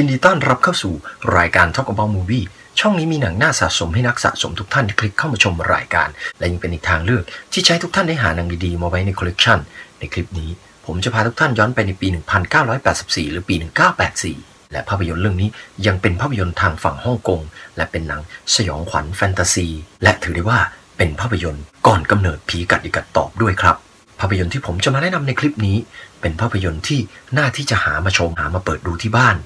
ยินดีต้อนรับเข้าสู่รายการ Talk About Movie ช่องนี้มีหนังน่าสะสมให้นักสะสมทุกท่านที่คลิกเข้ามาชมรายการ และยังเป็นอีกทางเลือก ที่ใช้ทุกท่านได้หาหนังดีๆ มาไว้ในคอลเลกชันในคลิปนี้ผมจะพาทุกท่านย้อนไปในปี 1984 หรือปี 1984 และภาพยนตร์เรื่องนี้ยังเป็นภาพยนตร์ทางฝั่งฮ่องกง และเป็นหนังสยองขวัญแฟนตาซี และถือได้ว่าเป็นภาพยนตร์ก่อนกำเนิดผีกัดอีกัดตอบด้วยครับภาพยนตร์ที่ผมจะมาแนะนำในคลิปนี้ เป็นภาพยนตร์ที่น่าที่จะหามาชมหามาเปิดดูที่บ้าน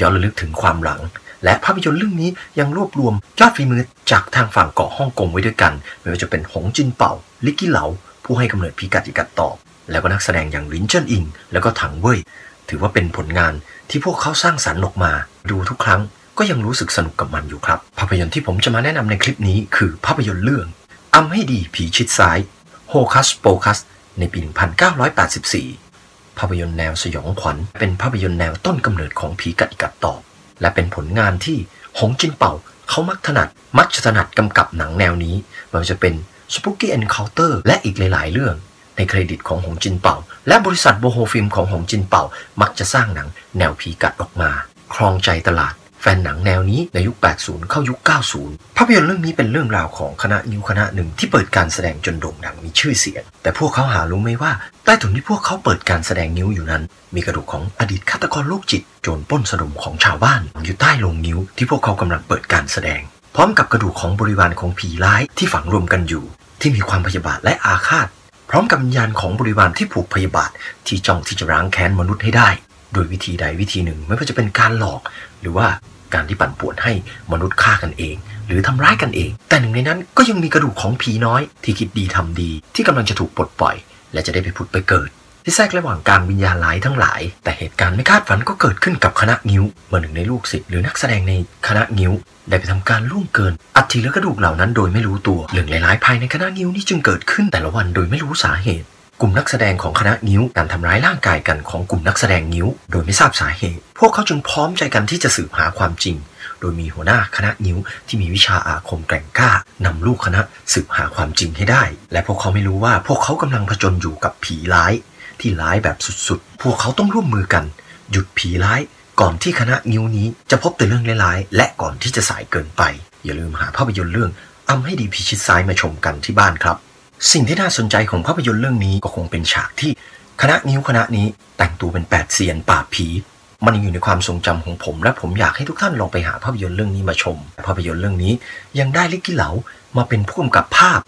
ย้อนระลึกถึงความหลัง และภาพยนตร์เรื่องนี้ยังรวบรวมยอดฝีมือจากทางฝั่งเกาะฮ่องกงไว้ด้วยกัน ไม่ว่าจะเป็นหงจินเป่า ลิกกี้เหลา ผู้ให้กำเนิดพีกัดอีกัดตอบ แล้วก็นักแสดงอย่างลินเจิ้นอิง แล้วก็ถังเว่ยถือว่าเป็นผลงานที่พวกเขาสร้างสรรค์ออกมา ดูทุกครั้งก็ยังรู้สึกสนุกกับมันอยู่ครับ ภาพยนตร์ที่ผมจะมาแนะนำในคลิปนี้คือภาพยนตร์เรื่องอำให้ดีผีชิดซ้ายโฮคัสโปคัสในปี 1984 ภาพยนตร์แนวสยองขวัญ เป็นภาพยนตร์แนวต้นกำเนิดของผีกัดอีกัดตอบและเป็นผลงานที่หงจินเป่าเขามักถนัด มักจะถนัดกำกับหนังแนวนี้ไมันจะเป็น Spooky Encounter และอีกหลาย ๆ เรื่อง ในเครดิตของหงจินเป่า และบริษัทโบโฮฟิล์มของหงจินเป่า มักจะสร้างหนังแนวผีกัดออกมา ครองใจตลาด แฟนหนังแนวนี้ในยุค 80 เข้ายุค 90 ภาพยนตร์เรื่องนี้เป็นเรื่องราวของคณะนิวคณะหนึ่งที่เปิดการแสดงจนโด่งดังมีชื่อเสียง แต่พวกเขาหารู้ไหมว่า ใต้ถุนที่พวกเขาเปิดการแสดงนิ้วอยู่นั้น มีกระดูกของอดีตฆาตกรโรคจิต โจรปล้นสะดมของชาวบ้านอยู่ใต้โลงนิ้วที่พวกเขากำลังเปิดการแสดง พร้อมกับกระดูกของบริวารของผีร้ายที่ฝังรวมกันอยู่ ที่มีความพยาบาทและอาฆาตพร้อมกับวิญญาณของบริวารที่ผูกพยาบาทที่จ้องที่จะร้างแค้นมนุษย์ให้ได้ โดยวิธีใดวิธีหนึ่ง ไม่ว่าจะเป็นการหลอก หรือว่าการที่ปั่นป่วนให้มนุษย์ฆ่ากันเอง หรือทำร้ายกันเอง แต่หนึ่งในนั้นก็ยังมีกระดูกของผีน้อย ที่คิดดีทำดี ที่กำลังจะถูกปลดปล่อย และจะได้ไปผุดไปเกิด ที่แทรกระหว่างการวิญญาณหลายทั้งหลาย แต่เหตุการณ์ไม่คาดฝันก็เกิดขึ้นกับคณะงิ้วเมื่อหนึ่งในลูกศิษย์หรือนักแสดงในคณะงิ้วได้ไปทำการล่วงเกิน อัฐิและกระดูกเหล่านั้นโดยไม่รู้ตัวเรื่องหลายๆภายในคณะงิ้วนี้จึงเกิดขึ้นแต่ละวันโดยไม่รู้สาเหตุ กลุ่มนักแสดงของคณะงิ้วการทำร้ายร่างกายกันของกลุ่มนักแสดงงิ้ว โดยไม่ทราบสาเหตุ พวกเขาจึงพร้อมใจกันที่จะสืบหาความจริง โดยมีหัวหน้าคณะนิ้วที่มีวิชาอาคมแกร่งกล้านำลูกคณะสืบหาความจริงให้ได้ และพวกเขาไม่รู้ว่าพวกเขากำลังผจญอยู่กับผีร้าย ที่ร้ายแบบสุดๆ พวกเขาต้องร่วมมือกัน หยุดผีร้ายก่อนที่คณะนิ้วนี้จะพบแต่เรื่องร้ายๆและก่อนที่จะสายเกินไป อย่าลืมหาภาพยนตร์เรื่องอำให้ดีผีชิดซ้ายมาชมกันที่บ้านครับ สิ่งที่น่าสนใจของภาพยนตร์เรื่องนี้ก็คงเป็นฉากที่คณะนิ้วคณะนี้แต่งตัวเป็นแปดเซียนปราผี มันยังอยู่ในความทรงจำของผม และผมอยากให้ทุกท่านลองไปหาภาพยนตร์เรื่องนี้มาชม ภาพยนตร์เรื่องนี้ยังได้ลิกกี้เหลามาเป็นผู้กำกับภาพ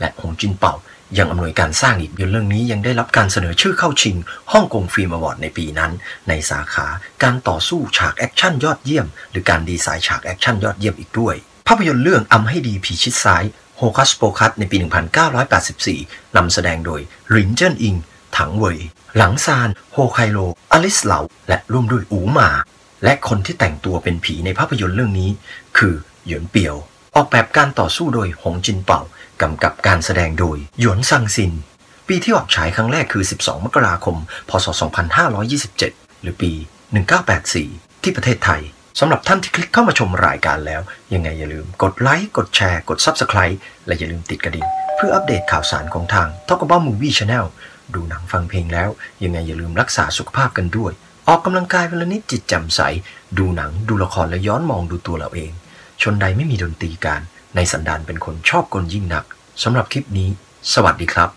และหงจินเป่ายังอำนวยการสร้างอีกยนเรื่องนี้ยังได้รับการเสนอชื่อเข้าชิงฮ่องกง Film Award ในปีนั้น ในสาขาการต่อสู้ฉากแอคชั่นยอดเยี่ยม หรือการดีไซน์ฉากแอคชั่นยอดเยี่ยมอีกด้วย ภาพยนตร์เรื่องอำให้ดีผีชิดซ้าย Hocus Pocus ในปี 1984 นำแสดงโดยรินเจิ้นอิง ถังเว่ยหลังซาน โฮไคโล อลิสเหลา และร่วมด้วยอูหมา และคนที่แต่งตัวเป็นผีในภาพยนตร์เรื่องนี้ คือหยวนเปียว ออกแบบการต่อสู้โดยหงจินเป่ากำกับการแสดงโดย หยวนซังซิน ปีที่ออกฉายครั้งแรกคือ 12 มกราคม พศ 2527 หรือปี 1984 ที่ประเทศไทย สำหรับท่านที่คลิกเข้ามาชมรายการแล้ว ยังไงอย่าลืมกดไลค์กดแชร์กด Subscribe และอย่าลืมติดกระดิ่ง เพื่ออัปเดตข่าวสารของทาง t a l k a b o u t Movie Channel ดูหนังฟังเพลงแล้ว ยังไงอย่าลืมรักษาสุขภาพกันด้วย ออกกำลังกายเวันละนิดจิตแจ่มใส ดูหนังดูละครและย้อนมองดูตัวเราเอง ชนใดไม่มีดนตรีการ ในสันดานเป็นคนชอบกลยิ่งหนักสำหรับคลิปนี้ สวัสดีครับ